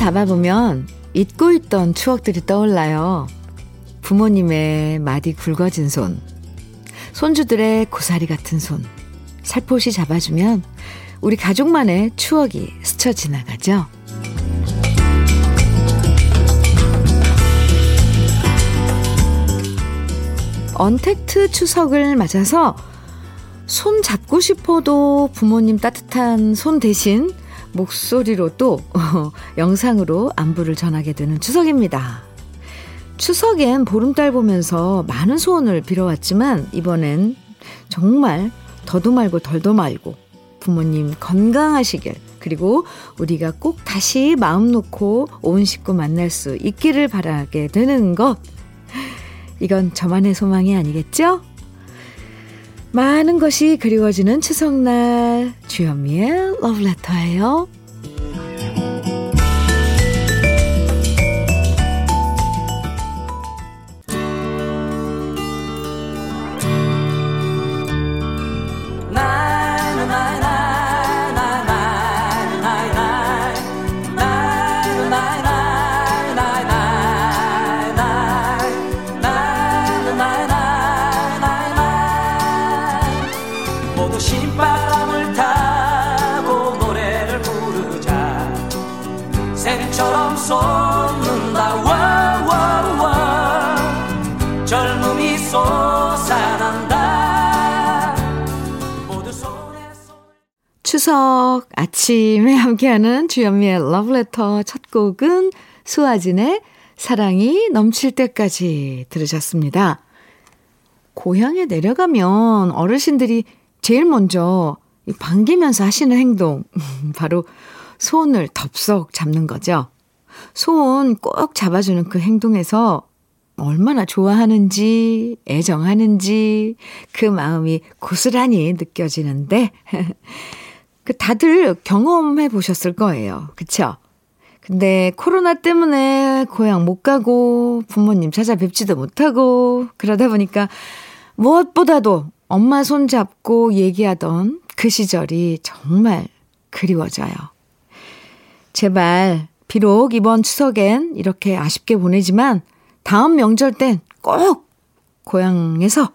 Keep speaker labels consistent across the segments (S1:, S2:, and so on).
S1: 잡아보면 잊고 있던 추억들이 떠올라요. 부모님의 마디 굵어진 손, 손주들의 고사리 같은 손, 살포시 잡아주면 우리 가족만의 추억이 스쳐 지나가죠. 언택트 추석을 맞아서 손 잡고 싶어도 부모님 따뜻한 손 대신 목소리로 또 영상으로 안부를 전하게 되는 추석입니다. 추석엔 보름달 보면서 많은 소원을 빌어왔지만 이번엔 정말 더도 말고 덜도 말고 부모님 건강하시길 그리고 우리가 꼭 다시 마음 놓고 온 식구 만날 수 있기를 바라게 되는 것 이건 저만의 소망이 아니겠죠? 많은 것이 그리워지는 추석날 주현미의 러브레터예요. ' 추석 아침에 함께하는 주현미의 러브레터 첫 곡은 수아진의 사랑이 넘칠 때까지 들으셨습니다. 고향에 내려가면 어르신들이 제일 먼저 반기면서 하시는 행동, 바로 손을 덥석 잡는 거죠. 손 꼭 잡아주는 그 행동에서 얼마나 좋아하는지, 애정하는지 그 마음이 고스란히 느껴지는데, 그 다들 경험해 보셨을 거예요. 그쵸? 근데 코로나 때문에 고향 못 가고 부모님 찾아뵙지도 못하고 그러다 보니까 무엇보다도 엄마 손 잡고 얘기하던 그 시절이 정말 그리워져요. 제발 비록 이번 추석엔 이렇게 아쉽게 보내지만 다음 명절 땐 꼭 고향에서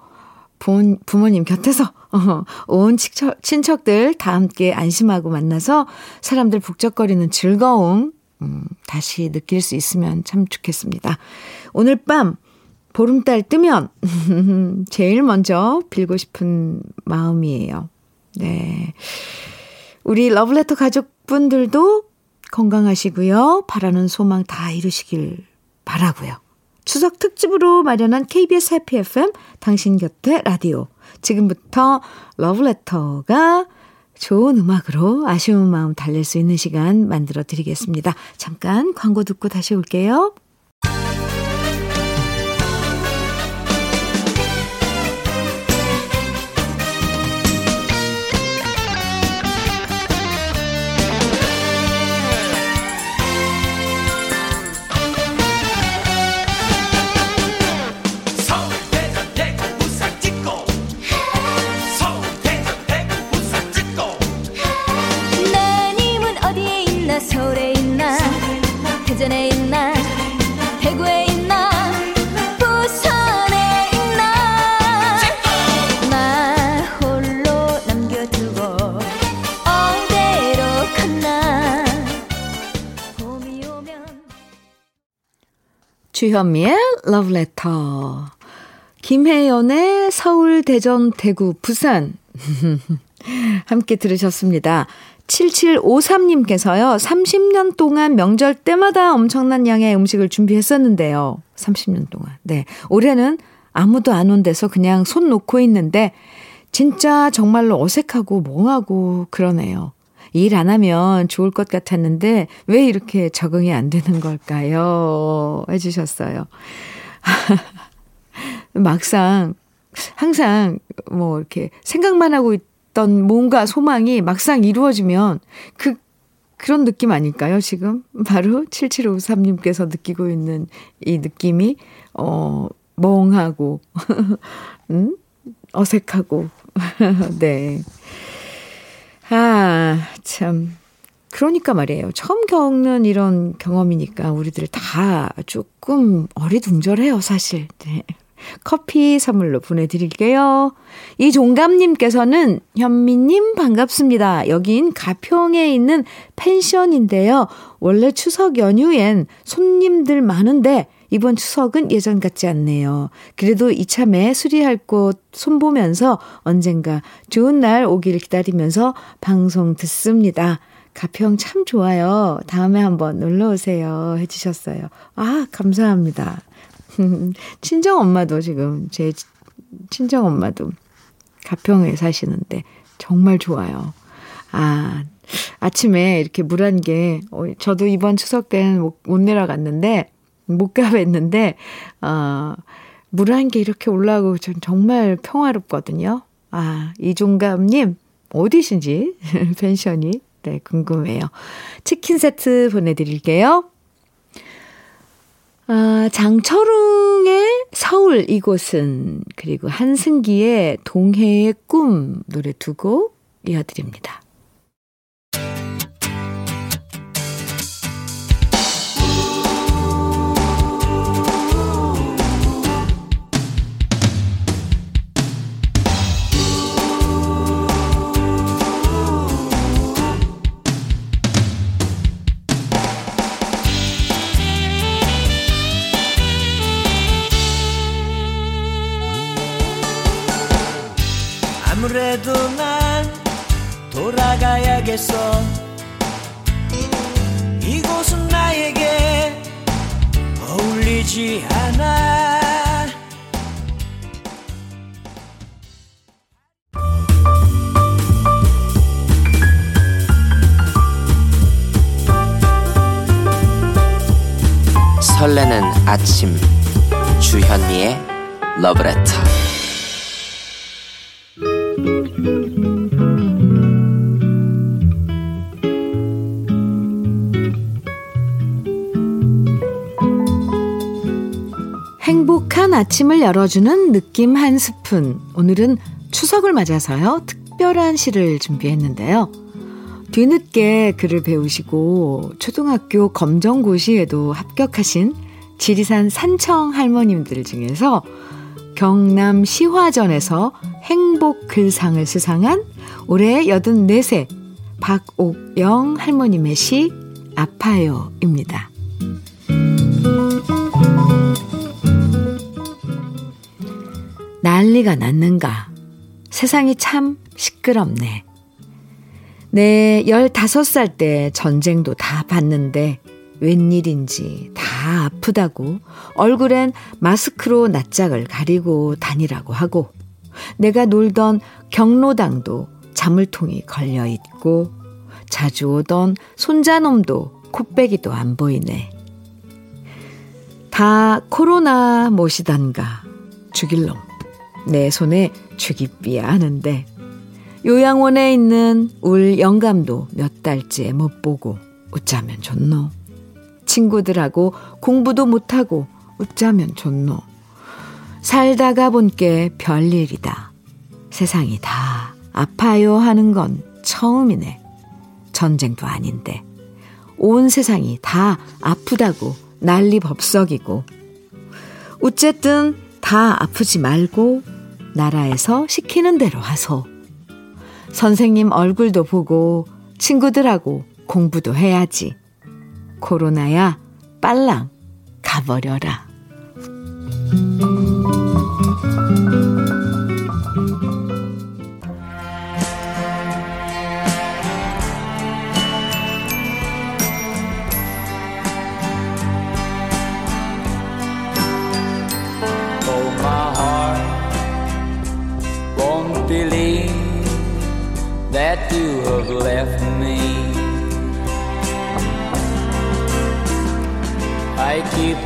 S1: 부, 부모님 곁에서 어, 온 친척, 친척들 다 함께 안심하고 만나서 사람들 북적거리는 즐거움 음, 다시 느낄 수 있으면 참 좋겠습니다. 오늘 밤 보름달 뜨면 제일 먼저 빌고 싶은 마음이에요. 네. 우리 러블레터 가족분들도 건강하시고요. 바라는 소망 다 이루시길 바라고요. 추석 특집으로 마련한 KBS 해피 FM 당신 곁에 라디오. 지금부터 러브레터가 좋은 음악으로 아쉬운 마음 달랠 수 있는 시간 만들어 드리겠습니다. 잠깐 광고 듣고 다시 올게요. 주현미의 러브레터. 김혜연의 서울, 대전, 대구, 부산. 함께 들으셨습니다. 7753님께서요, 30년 동안 명절 때마다 엄청난 양의 음식을 준비했었는데요. 30년 동안. 네. 올해는 아무도 안 온 데서 그냥 손 놓고 있는데, 진짜 정말로 어색하고 멍하고 그러네요. 일 안 하면 좋을 것 같았는데 왜 이렇게 적응이 안 되는 걸까요? 해주셨어요. 막상 항상 뭐 이렇게 생각만 하고 있던 뭔가 소망이 막상 이루어지면 그 그런 느낌 아닐까요, 지금? 바로 7753님께서 느끼고 있는 이 느낌이, 어, 멍하고, 음? 어색하고, 네. 아, 참. 그러니까 말이에요. 처음 겪는 이런 경험이니까 우리들 다 조금 어리둥절해요, 사실. 네. 커피 선물로 보내드릴게요. 이종감님께서는 현미님 반갑습니다. 여긴 가평에 있는 펜션인데요. 원래 추석 연휴엔 손님들 많은데 이번 추석은 예전 같지 않네요. 그래도 이참에 수리할 곳 손보면서 언젠가 좋은 날 오길 기다리면서 방송 듣습니다. 가평 참 좋아요. 다음에 한번 놀러 오세요. 해주셨어요. 아, 감사합니다. 친정 엄마도 지금 제 친정 엄마도 가평에 사시는데 정말 좋아요. 아, 아침에 이렇게 물한 개, 어, 저도 이번 추석 때는 못, 못 내려갔는데, 못 가봤는데, 어, 물한 개 이렇게 올라오고 전 정말 평화롭거든요. 아, 이종감님, 어디신지, 펜션이. 네, 궁금해요. 치킨 세트 보내드릴게요. 아, 장철웅의 서울 이곳은 그리고 한승기의 동해의 꿈 노래 두 곡 이어드립니다.
S2: 그래도 난 돌아가야겠어. 이곳은 나에게 어울리지 않아.
S3: 설레는 아침 주현미의 러브레터
S1: 아침을 열어주는 느낌 한 스푼. 오늘은 추석을 맞아서요. 특별한 시를 준비했는데요. 뒤늦게 글을 배우시고 초등학교 검정고시에도 합격하신 지리산 산청 할머님들 중에서 경남 시화전에서 행복 글상을 수상한 올해 84세 박옥영 할머님의 시 아파요입니다. 난리가 났는가. 세상이 참 시끄럽네. 내 15살 때 전쟁도 다 봤는데 웬일인지 다 아프다고 얼굴엔 마스크로 낯짝을 가리고 다니라고 하고 내가 놀던 경로당도 자물통이 걸려 있고 자주 오던 손자놈도 코빼기도 안 보이네. 다 코로나 모시단가 죽일 놈. 내 손에 죽이삐야 하는데 요양원에 있는 울 영감도 몇 달째 못 보고 웃자면 좋노. 친구들하고 공부도 못하고 웃자면 좋노. 살다가 본게 별일이다. 세상이 다 아파요 하는 건 처음이네. 전쟁도 아닌데. 온 세상이 다 아프다고 난리 법석이고. 어쨌든 다 아프지 말고 나라에서 시키는 대로 하소. 선생님 얼굴도 보고 친구들하고 공부도 해야지. 코로나야 빨랑 가버려라.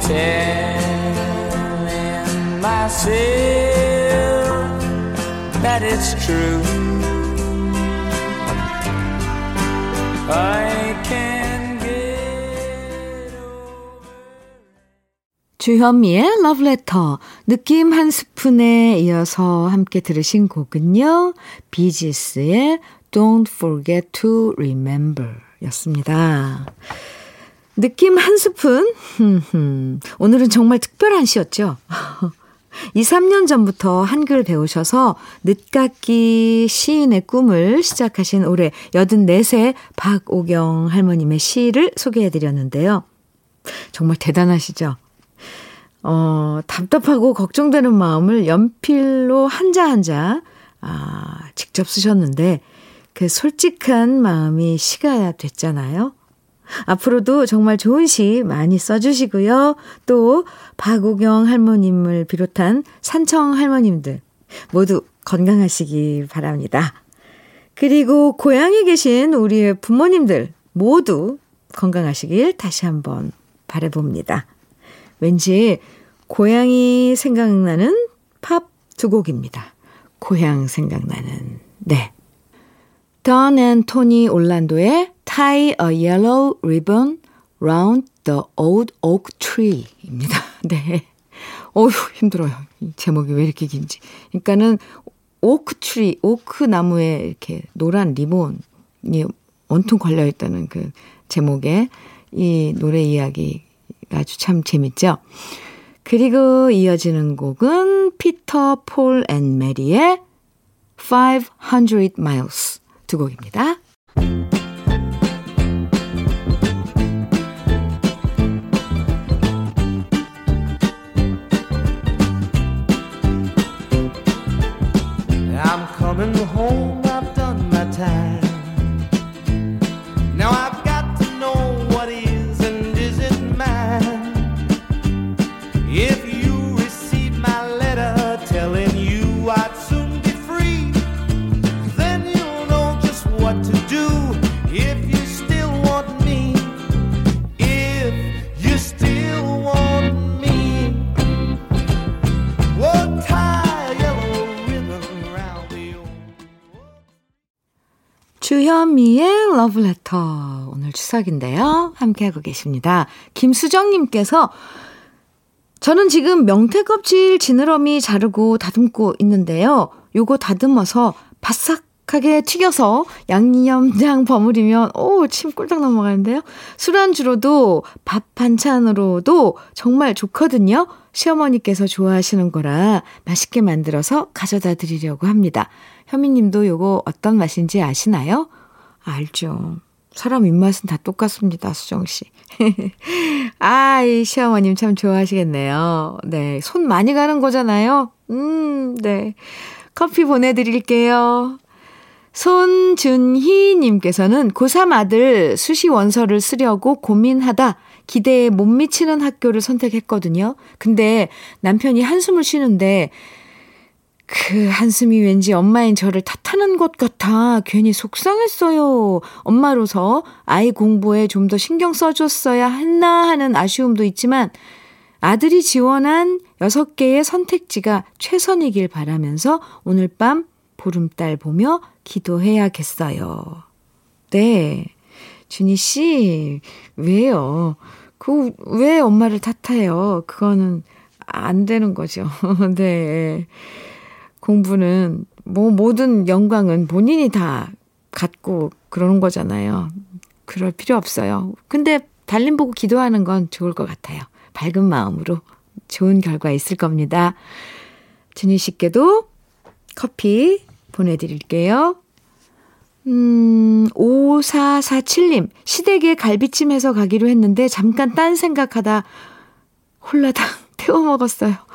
S2: Telling myself that it's true. I can get over.
S1: 주현미의 Love Letter 느낌 한 스푼에 이어서 함께 들으신 곡은요. 비지스의 Don't Forget to Remember 였습니다. 느낌 한 스푼? 오늘은 정말 특별한 시였죠? 2, 3년 전부터 한글 배우셔서 늦깎이 시인의 꿈을 시작하신 올해 84세 박오경 할머님의 시를 소개해 드렸는데요. 정말 대단하시죠? 어, 답답하고 걱정되는 마음을 연필로 한자 한자, 아, 직접 쓰셨는데, 그 솔직한 마음이 시가 됐잖아요. 앞으로도 정말 좋은 시 많이 써주시고요. 또 박우경 할머님을 비롯한 산청 할머님들 모두 건강하시기 바랍니다. 그리고 고향에 계신 우리의 부모님들 모두 건강하시길 다시 한번 바래봅니다. 왠지 고향이 생각나는 팝 두 곡입니다. 고향 생각나는, 네. 던 토니 올란도의 Tie a Yellow Ribbon Round the Old Oak Tree입니다. 네. 어휴, 힘들어요. 이 제목이 왜 이렇게 긴지. 그러니까는 Oak Tree, 오크 나무에 이렇게 노란 리본이 온통 걸려 있다는 그 제목의 이 노래 이야기 아주 참 재밌죠? 그리고 이어지는 곡은 피터 폴 앤 메리의 500 miles 두 곡입니다. 러브레터 오늘 추석인데요. 함께하고 계십니다. 김수정님께서 저는 지금 명태 껍질 지느러미 자르고 다듬고 있는데요. 요거 다듬어서 바삭하게 튀겨서 양념장 버무리면 오, 침 꿀떡 넘어가는데요. 술안주로도 밥 반찬으로도 정말 좋거든요. 시어머니께서 좋아하시는 거라 맛있게 만들어서 가져다 드리려고 합니다. 현미님도 요거 어떤 맛인지 아시나요? 알죠. 사람 입맛은 다 똑같습니다, 수정 씨. 아, 이 시어머님 참 좋아하시겠네요. 네. 손 많이 가는 거잖아요. 음, 네. 커피 보내드릴게요. 손준희님께서는 고3 아들 수시 원서를 쓰려고 고민하다 기대에 못 미치는 학교를 선택했거든요. 근데 남편이 한숨을 쉬는데 그 한숨이 왠지 엄마인 저를 탓하는 것 같아 괜히 속상했어요. 엄마로서 아이 공부에 좀 더 신경 써줬어야 했나 하는 아쉬움도 있지만 아들이 지원한 6개의 선택지가 최선이길 바라면서 오늘 밤 보름달 보며 기도해야겠어요. 네. 준희 씨, 왜요? 그, 왜 엄마를 탓해요? 그거는 안 되는 거죠. 네. 공부는, 뭐, 모든 영광은 본인이 다 갖고 그러는 거잖아요. 그럴 필요 없어요. 근데 달림 보고 기도하는 건 좋을 것 같아요. 밝은 마음으로 좋은 결과 있을 겁니다. 준희 씨께도 커피 보내드릴게요. 음, 5447님, 시댁에 갈비찜 해서 가기로 했는데 잠깐 딴 생각하다 홀라당 태워 먹었어요.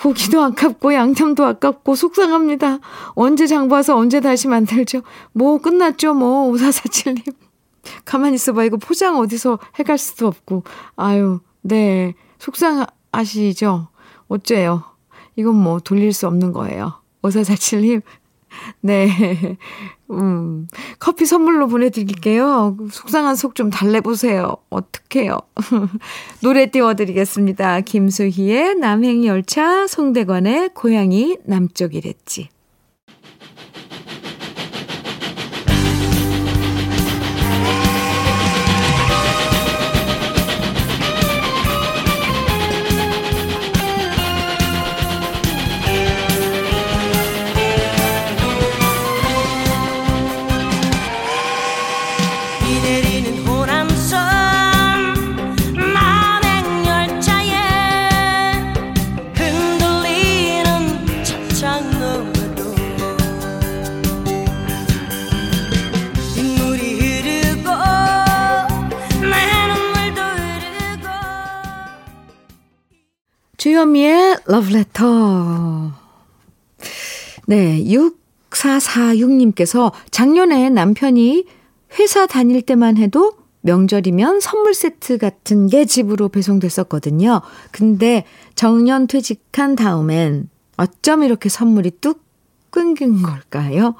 S1: 고기도 아깝고 양념도 아깝고 속상합니다. 언제 장봐서 언제 다시 만들죠? 뭐 끝났죠 뭐 5447님. 가만히 있어봐 이거 포장 어디서 해갈 수도 없고 아유 네 속상하시죠? 어째요? 이건 뭐 돌릴 수 없는 거예요. 5447님 네. 음, 커피 선물로 보내드릴게요. 속상한 속 좀 달래보세요. 어떡해요. 노래 띄워드리겠습니다. 김수희의 남행열차, 송대관의 고향이 남쪽이랬지. 러브레터. 네, 6446님께서 작년에 남편이 회사 다닐 때만 해도 명절이면 선물 세트 같은 게 집으로 배송됐었거든요. 근데 정년 퇴직한 다음엔 어쩜 이렇게 선물이 뚝 끊긴 걸까요?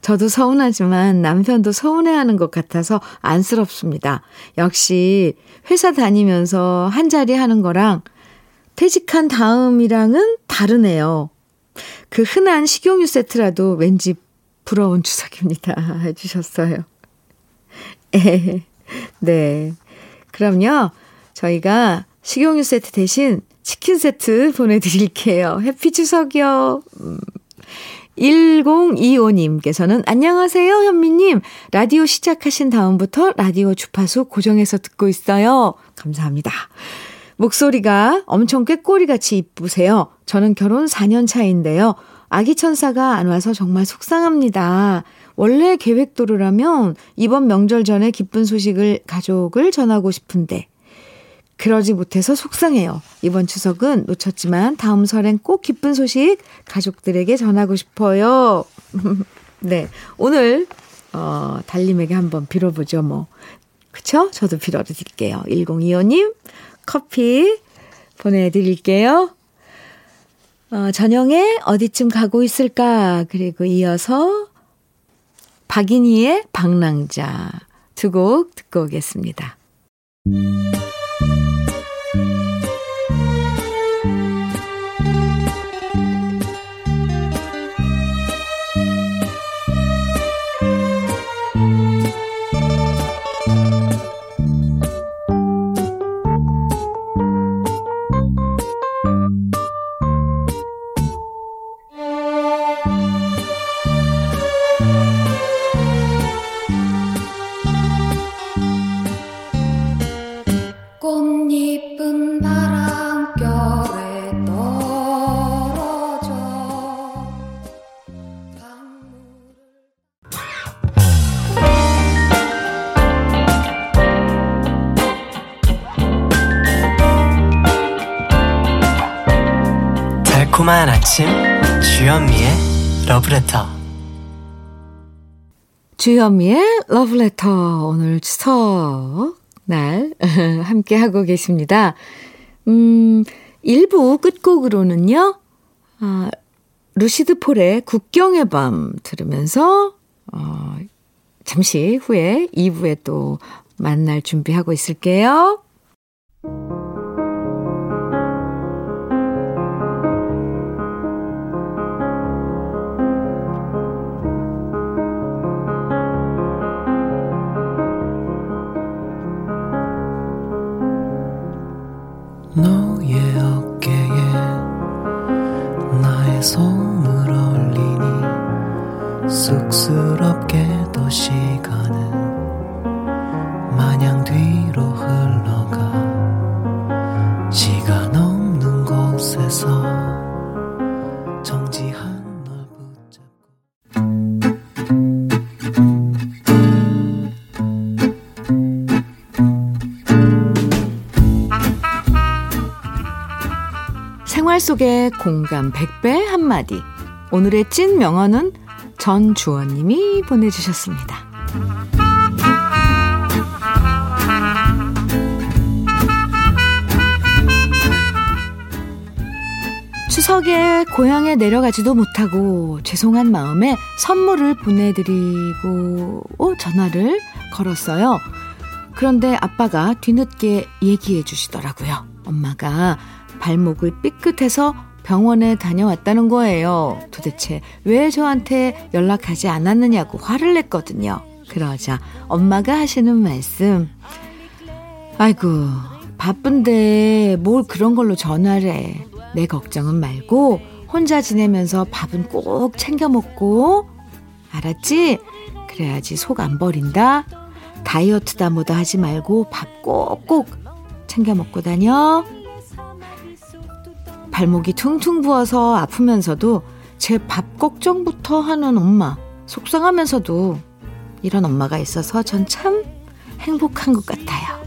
S1: 저도 서운하지만 남편도 서운해하는 것 같아서 안쓰럽습니다. 역시 회사 다니면서 한 자리 하는 거랑 퇴직한 다음이랑은 다르네요. 그 흔한 식용유 세트라도 왠지 부러운 추석입니다. 해주셨어요. 네. 그럼요. 저희가 식용유 세트 대신 치킨 세트 보내드릴게요. 해피 추석이요. 1025님께서는 안녕하세요, 현미님. 라디오 시작하신 다음부터 라디오 주파수 고정해서 듣고 있어요. 감사합니다. 목소리가 엄청 꾀꼬리같이 이쁘세요. 저는 결혼 4년 차인데요. 아기 천사가 안 와서 정말 속상합니다. 원래 계획도로라면 이번 명절 전에 기쁜 소식을 가족을 전하고 싶은데 그러지 못해서 속상해요. 이번 추석은 놓쳤지만 다음 설엔 꼭 기쁜 소식 가족들에게 전하고 싶어요. 네. 오늘 어 달님에게 한번 빌어보죠, 뭐. 그쵸? 저도 빌어드릴게요. 1025님 커피 보내드릴게요. 어, 저녁에 어디쯤 가고 있을까? 그리고 이어서 박인희의 방랑자 두 곡 듣고 오겠습니다.
S4: 아침 주현미의 러브레터
S1: 주현미의 러브레터 오늘 추석 날 함께 하고 계십니다. 음, 1부 끝곡으로는요. 아, 루시드 폴의 국경의 밤 들으면서 어, 잠시 후에 2부에 또 만날 준비하고 있을게요.
S4: 너의 어깨에 나의 손을 올리니 쑥스럽게도 시
S1: 속의 공감 100배 한마디. 오늘의 찐 명언은 전주원님이 보내주셨습니다. 추석에 고향에 내려가지도 못하고 죄송한 마음에 선물을 보내드리고 전화를 걸었어요. 그런데 아빠가 뒤늦게 얘기해 주시더라고요. 엄마가 발목을 삐끗해서 병원에 다녀왔다는 거예요. 도대체 왜 저한테 연락하지 않았느냐고 화를 냈거든요. 그러자 엄마가 하시는 말씀. 아이고, 바쁜데 뭘 그런 걸로 전화를 해. 내 걱정은 말고 혼자 지내면서 밥은 꼭 챙겨 먹고. 알았지? 그래야지 속 안 버린다. 다이어트다 뭐다 하지 말고 밥 꼭꼭 챙겨 먹고 다녀. 발목이 퉁퉁 부어서 아프면서도 제 밥 걱정부터 하는 엄마. 속상하면서도 이런 엄마가 있어서 전 참 행복한 것 같아요.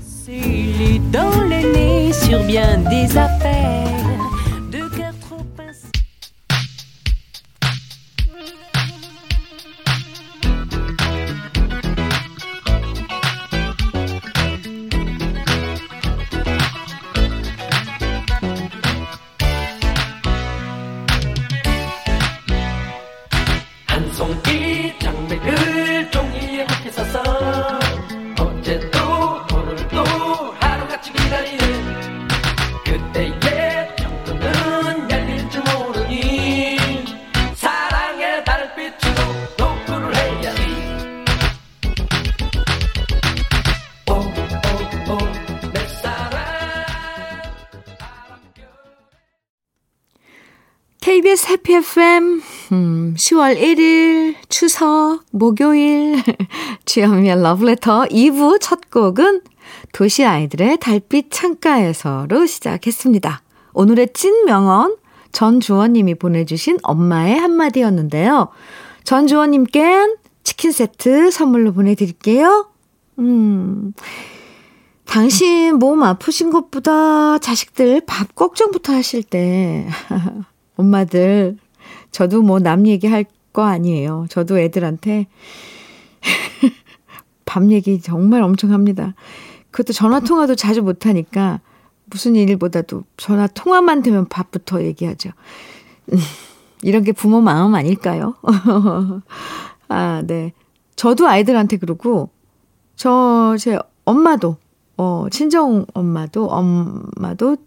S1: gonna be 10월 1일, 추석, 목요일, 주현미의 러브레터 2부 첫 곡은 도시 아이들의 달빛 창가에서로 시작했습니다. 오늘의 찐 명언, 전주원님이 보내주신 엄마의 한마디였는데요. 전주원님께 치킨 세트 선물로 보내드릴게요. 음, 당신 몸 아프신 것보다 자식들 밥 걱정부터 하실 때, 엄마들, 저도 뭐 남 얘기할 거 아니에요. 저도 애들한테 밥 얘기 정말 엄청 합니다. 그것도 전화 통화도 자주 못 하니까 무슨 일보다도 전화 통화만 되면 밥부터 얘기하죠. 음, 이런 게 부모 마음 아닐까요? 아, 네. 저도 아이들한테 그러고, 저, 제 엄마도, 어, 친정 엄마도, 엄마도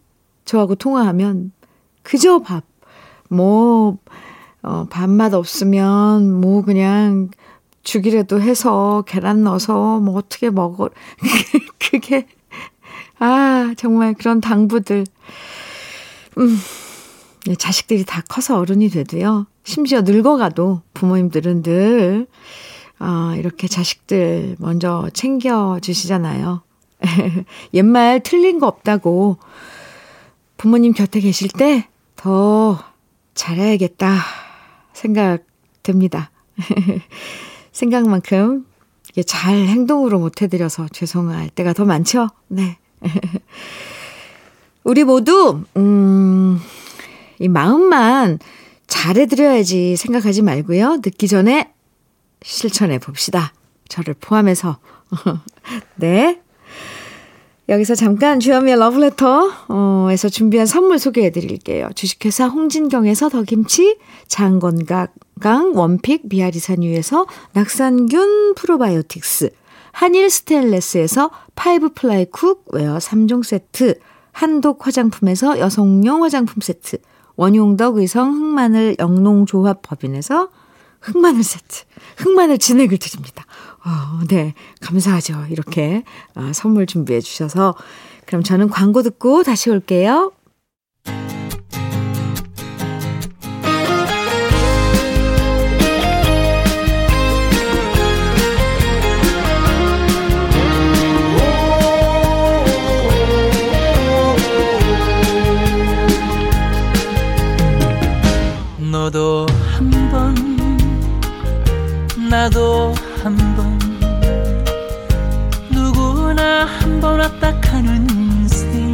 S1: 저하고 통화하면 그저 밥, 뭐, 어, 밥맛 없으면 뭐 그냥 죽이라도 해서 계란 넣어서 뭐 어떻게 먹어. 그게, 아, 정말 그런 당부들. 음, 네, 자식들이 다 커서 어른이 돼도요. 심지어 늙어가도 부모님들은 늘, 아, 이렇게 자식들 먼저 챙겨주시잖아요. 옛말 틀린 거 없다고 부모님 곁에 계실 때 더 잘해야겠다 생각됩니다. 생각만큼 이게 잘 행동으로 못 해드려서 죄송할 때가 더 많죠? 네. 우리 모두, 음, 이 마음만 잘해드려야지 생각하지 말고요. 늦기 전에 실천해 봅시다. 저를 포함해서. 네. 여기서 잠깐 주현미의 러브레터에서 준비한 선물 소개해 드릴게요. 주식회사 홍진경에서 더김치, 장건강 one pick 비아리산유에서 낙산균 프로바이오틱스, 한일 스테인레스에서 five ply cookware 3종 세트, 한독 화장품에서 여성용 화장품 세트, 원용덕 의성 흑마늘 영농조합 법인에서 흑마늘 세트, 흑마늘 진액을 드립니다. 어, 네, 감사하죠. 이렇게 어, 선물 준비해 주셔서. 그럼 저는 광고 듣고 다시 올게요.
S4: 너도 한번 나도 한 번 누구나 한 번 왔다 가는 인생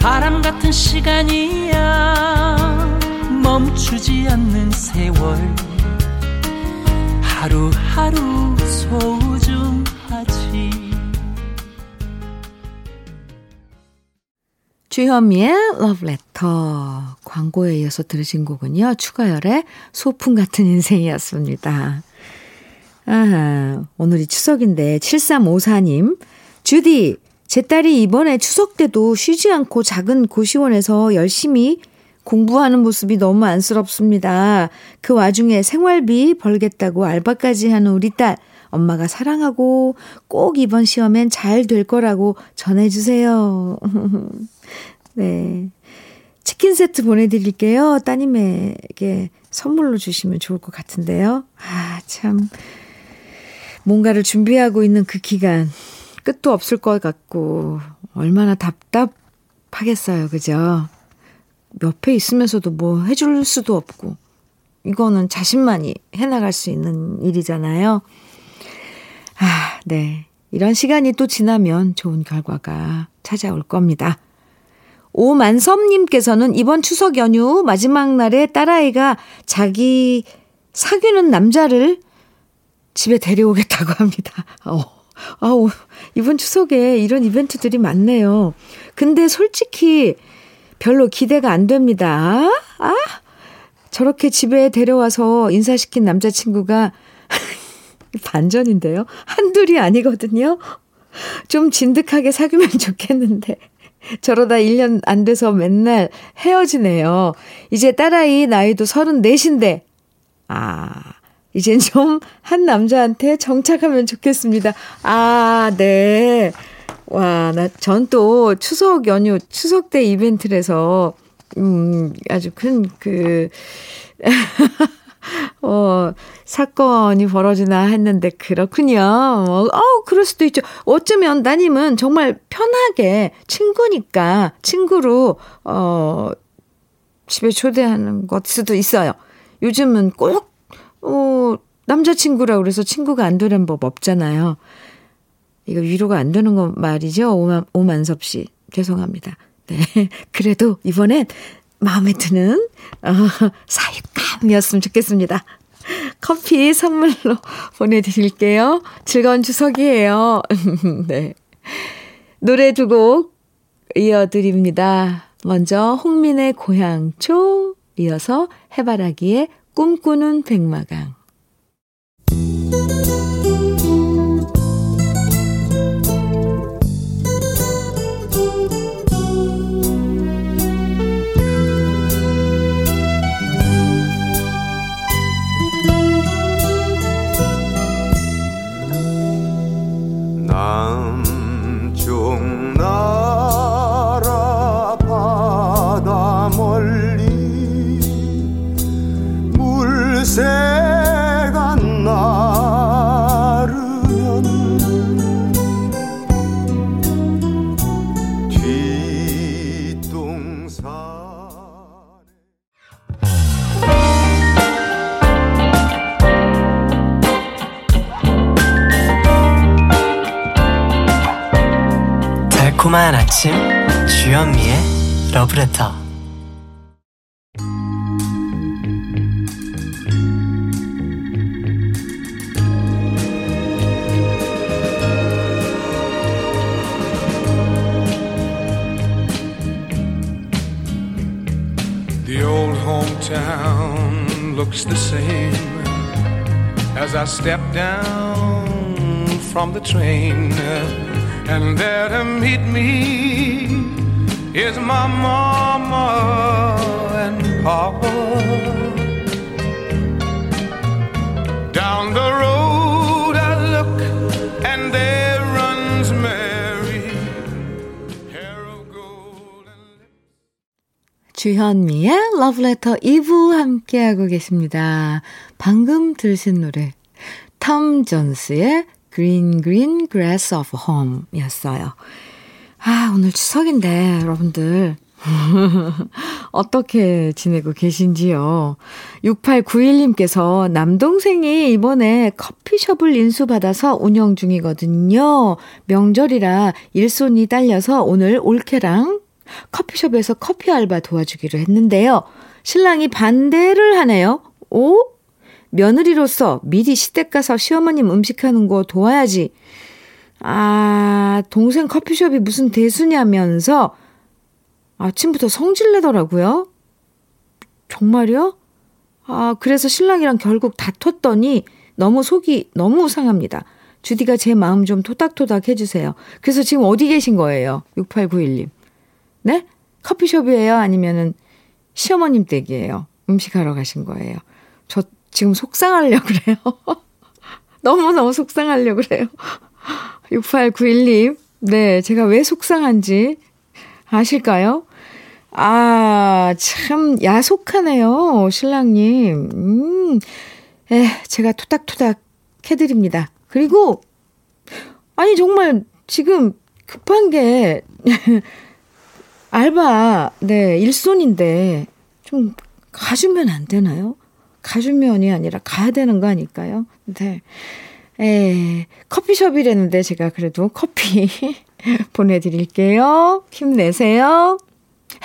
S4: 바람 같은 시간이야 멈추지 않는 세월 하루하루 소중하지
S1: 주현미의 러브레터 광고에 이어서 들으신 곡은요. 추가열의 소풍 같은 인생이었습니다. 아, 오늘이 추석인데 7354님 주디 제 딸이 이번에 추석 때도 쉬지 않고 작은 고시원에서 열심히 공부하는 모습이 너무 안쓰럽습니다. 그 와중에 생활비 벌겠다고 알바까지 하는 우리 딸 엄마가 사랑하고 꼭 이번 시험엔 잘 될 거라고 전해주세요. 네. 치킨 세트 보내드릴게요. 따님에게 선물로 주시면 좋을 것 같은데요. 아, 참. 뭔가를 준비하고 있는 그 기간, 끝도 없을 것 같고, 얼마나 답답하겠어요. 그죠? 옆에 있으면서도 뭐 해줄 수도 없고, 이거는 자신만이 해나갈 수 있는 일이잖아요. 아, 네. 이런 시간이 또 지나면 좋은 결과가 찾아올 겁니다. 오만섭님께서는 이번 추석 연휴 마지막 날에 딸아이가 자기 사귀는 남자를 집에 데려오겠다고 합니다. 어, 아우, 이번 추석에 이런 이벤트들이 많네요. 근데 솔직히 별로 기대가 안 됩니다. 아, 저렇게 집에 데려와서 인사시킨 남자친구가 반전인데요. 한둘이 아니거든요. 좀 진득하게 사귀면 좋겠는데. 저러다 1년 안 돼서 맨날 헤어지네요. 이제 딸아이 나이도 34인데, 아, 이젠 좀 한 남자한테 정착하면 좋겠습니다. 아, 네. 와, 나, 전 또 추석 연휴, 추석 때 이벤트에서 음, 아주 큰, 그, 어, 사건이 벌어지나 했는데, 그렇군요. 어, 어, 그럴 수도 있죠. 어쩌면 따님은 정말 편하게 친구니까, 친구로, 어, 집에 초대하는 것 수도 있어요. 요즘은 꼭, 어, 남자친구라 그래서 친구가 안 되는 법 없잖아요. 이거 위로가 안 되는 거 말이죠. 오만, 오만섭 씨. 죄송합니다. 네. 그래도 이번엔 마음에 드는, 어, 사육감이었으면 좋겠습니다. 커피 선물로 보내드릴게요. 즐거운 추석이에요. 네. 노래 두 곡 이어드립니다. 먼저 홍민의 고향초, 이어서 해바라기의 꿈꾸는 백마강.
S2: 남
S4: 달콤한 아침 주현미의 러브레터
S2: The old hometown looks the same as I step down from the train. And there to meet me is my mama and papa. Down the road I look and there runs Mary, hair of gold and
S1: 주현미의 러브레터 2부 함께하고 계십니다. 방금 들으신 노래, 톰 존스의 Green Green Grass of Home 였어요. 아, 오늘 추석인데, 여러분들. 어떻게 지내고 계신지요? 6891님께서 남동생이 이번에 커피숍을 인수받아서 운영 중이거든요. 명절이라 일손이 딸려서 오늘 올케랑 커피숍에서 커피 알바 도와주기로 했는데요. 신랑이 반대를 하네요. 오? 며느리로서 미리 시댁 가서 시어머님 음식하는 거 도와야지. 아, 동생 커피숍이 무슨 대수냐면서 아침부터 성질내더라고요. 정말요? 아, 그래서 신랑이랑 결국 다퉜더니 너무 속이 너무 상합니다. 주디가 제 마음 좀 토닥토닥 해주세요. 그래서 지금 어디 계신 거예요? 6891님. 네? 커피숍이에요? 아니면은 시어머님 댁이에요? 음식하러 가신 거예요? 저 지금 속상하려고 그래요. 너무너무 속상하려고 그래요. 6891님. 네, 제가 왜 속상한지 아실까요? 아, 참, 야속하네요, 신랑님. 음, 에, 제가 토닥토닥 해드립니다. 그리고, 아니, 정말, 지금 급한 게, 알바, 네, 일손인데, 좀 가주면 안 되나요? 가주면이 아니라 가야 되는 거 아닐까요? 네. 에, 커피숍이라는데 제가 그래도 커피 보내드릴게요. 힘내세요.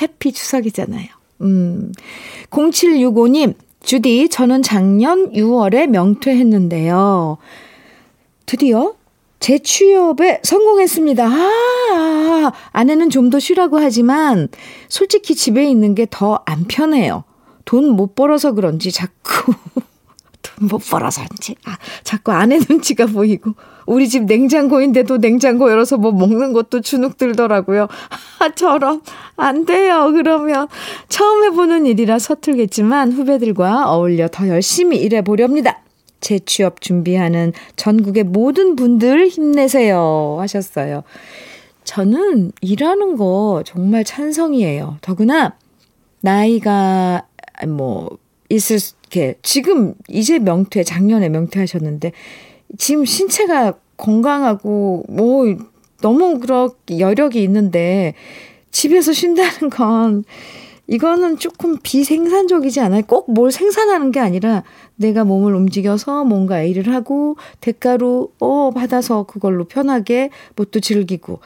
S1: 해피 추석이잖아요. 음. 0765님, 주디, 저는 작년 6월에 명퇴했는데요. 드디어 재취업에 성공했습니다. 아, 아내는 좀 더 쉬라고 하지만 솔직히 집에 있는 게 더 안 편해요. 돈 못 벌어서 그런지 자꾸 돈 못 벌어서인지 아, 자꾸 아내 눈치가 보이고 우리 집 냉장고인데도 냉장고 열어서 뭐 먹는 것도 주눅 들더라고요. 아, 저럼 안 돼요. 그러면 처음 해보는 일이라 서툴겠지만 후배들과 어울려 더 열심히 일해 보렵니다. 재취업 준비하는 전국의 모든 분들 힘내세요 하셨어요. 저는 일하는 거 정말 찬성이에요. 더구나 나이가 뭐 있을 수- 이렇게 지금 이제 명퇴 작년에 명퇴하셨는데 지금 신체가 건강하고 뭐 너무 그렇게 여력이 있는데 집에서 쉰다는 건 이거는 조금 비생산적이지 않아요? 꼭 뭘 생산하는 게 아니라 내가 몸을 움직여서 뭔가 일을 하고 대가로 어 받아서 그걸로 편하게 뭣도 즐기고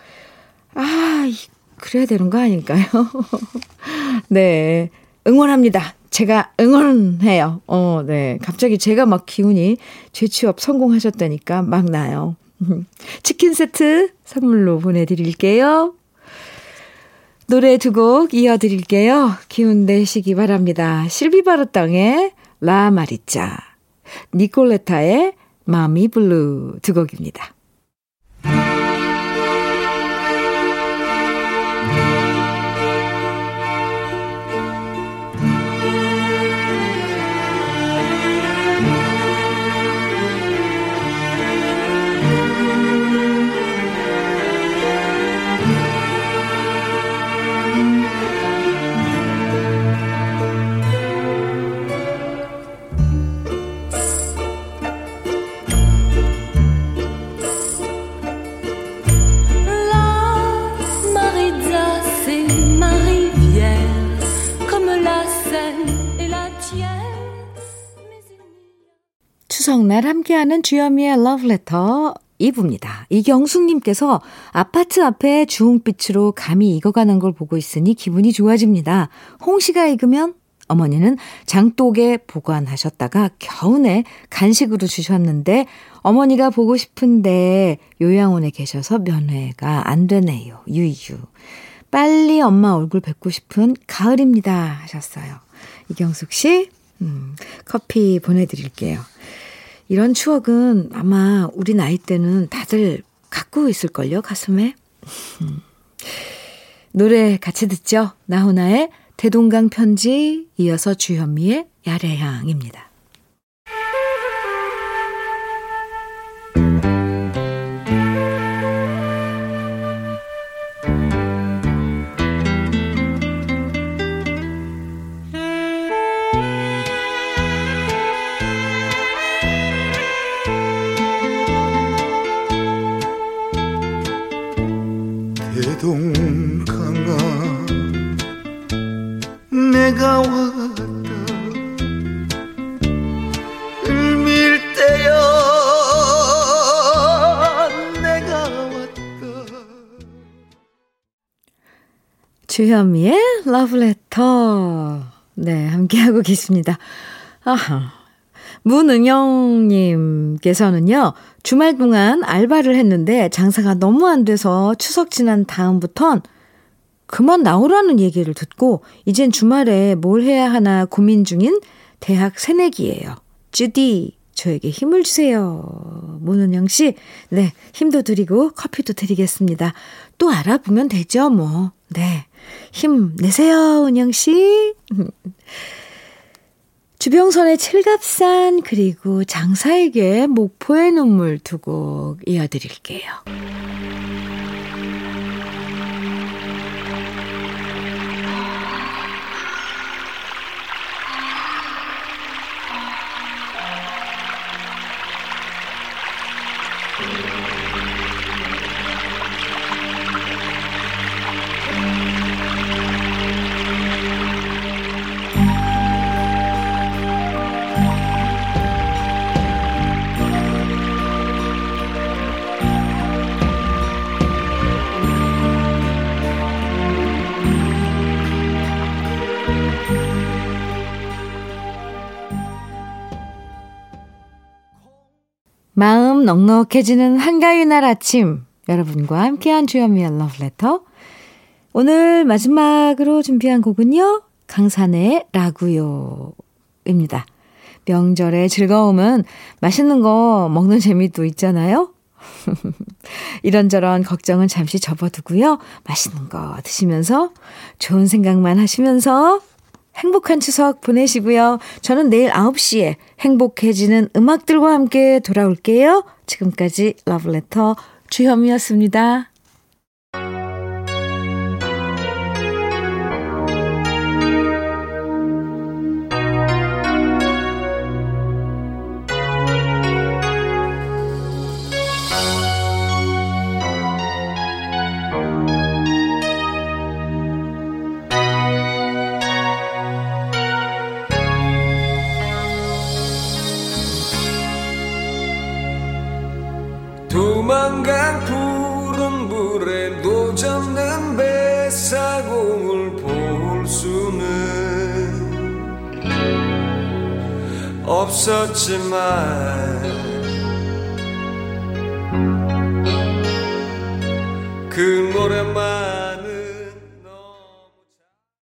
S1: 아 이- 그래야 되는 거 아닐까요? 네 응원합니다. 제가 응원해요. 어, 네. 갑자기 제가 막 기운이 재취업 성공하셨다니까 막 나요. 치킨 세트 선물로 보내드릴게요. 노래 두 곡 이어드릴게요. 기운 내시기 바랍니다. 실비바르 땅의 라 마리짜, 니콜레타의 마미 블루 두 곡입니다. 날 함께하는 주현미의 러브레터 2부입니다. 이경숙님께서 아파트 앞에 주홍빛으로 감이 익어가는 걸 보고 있으니 기분이 좋아집니다. 홍시가 익으면 어머니는 장독에 보관하셨다가 겨우내 간식으로 주셨는데 어머니가 보고 싶은데 요양원에 계셔서 면회가 안 되네요. 유유. 빨리 엄마 얼굴 뵙고 싶은 가을입니다. 하셨어요. 이경숙 씨, 음, 커피 보내드릴게요. 이런 추억은 아마 우리 나이 때는 다들 갖고 있을걸요, 가슴에. 음. 노래 같이 듣죠? 나훈아의 대동강 편지, 이어서 주현미의 야래향입니다. 주현미의 러브레터. 네, 함께하고 계십니다. 아하. 문은영님께서는요, 주말 동안 알바를 했는데 장사가 너무 안 돼서 추석 지난 다음부턴 그만 나오라는 얘기를 듣고 이젠 주말에 뭘 해야 하나 고민 중인 대학 새내기예요. 주디, 저에게 힘을 주세요. 문은영 씨, 네, 힘도 드리고 커피도 드리겠습니다. 또 알아보면 되죠, 뭐. 네. 힘 내세요, 은영 씨. 주병선의 칠갑산 그리고 장사에게 목포의 눈물 두 곡 이어드릴게요. 마음 넉넉해지는 한가위 날 아침 여러분과 함께한 주현미의 러브레터 오늘 마지막으로 준비한 곡은요 강산의 라구요입니다. 명절의 즐거움은 맛있는 거 먹는 재미도 있잖아요. 이런저런 걱정은 잠시 접어두고요. 맛있는 거 드시면서 좋은 생각만 하시면서 행복한 추석 보내시고요. 저는 내일 9시에 행복해지는 음악들과 함께 돌아올게요. 지금까지 러브레터 주현미였습니다.
S5: 없었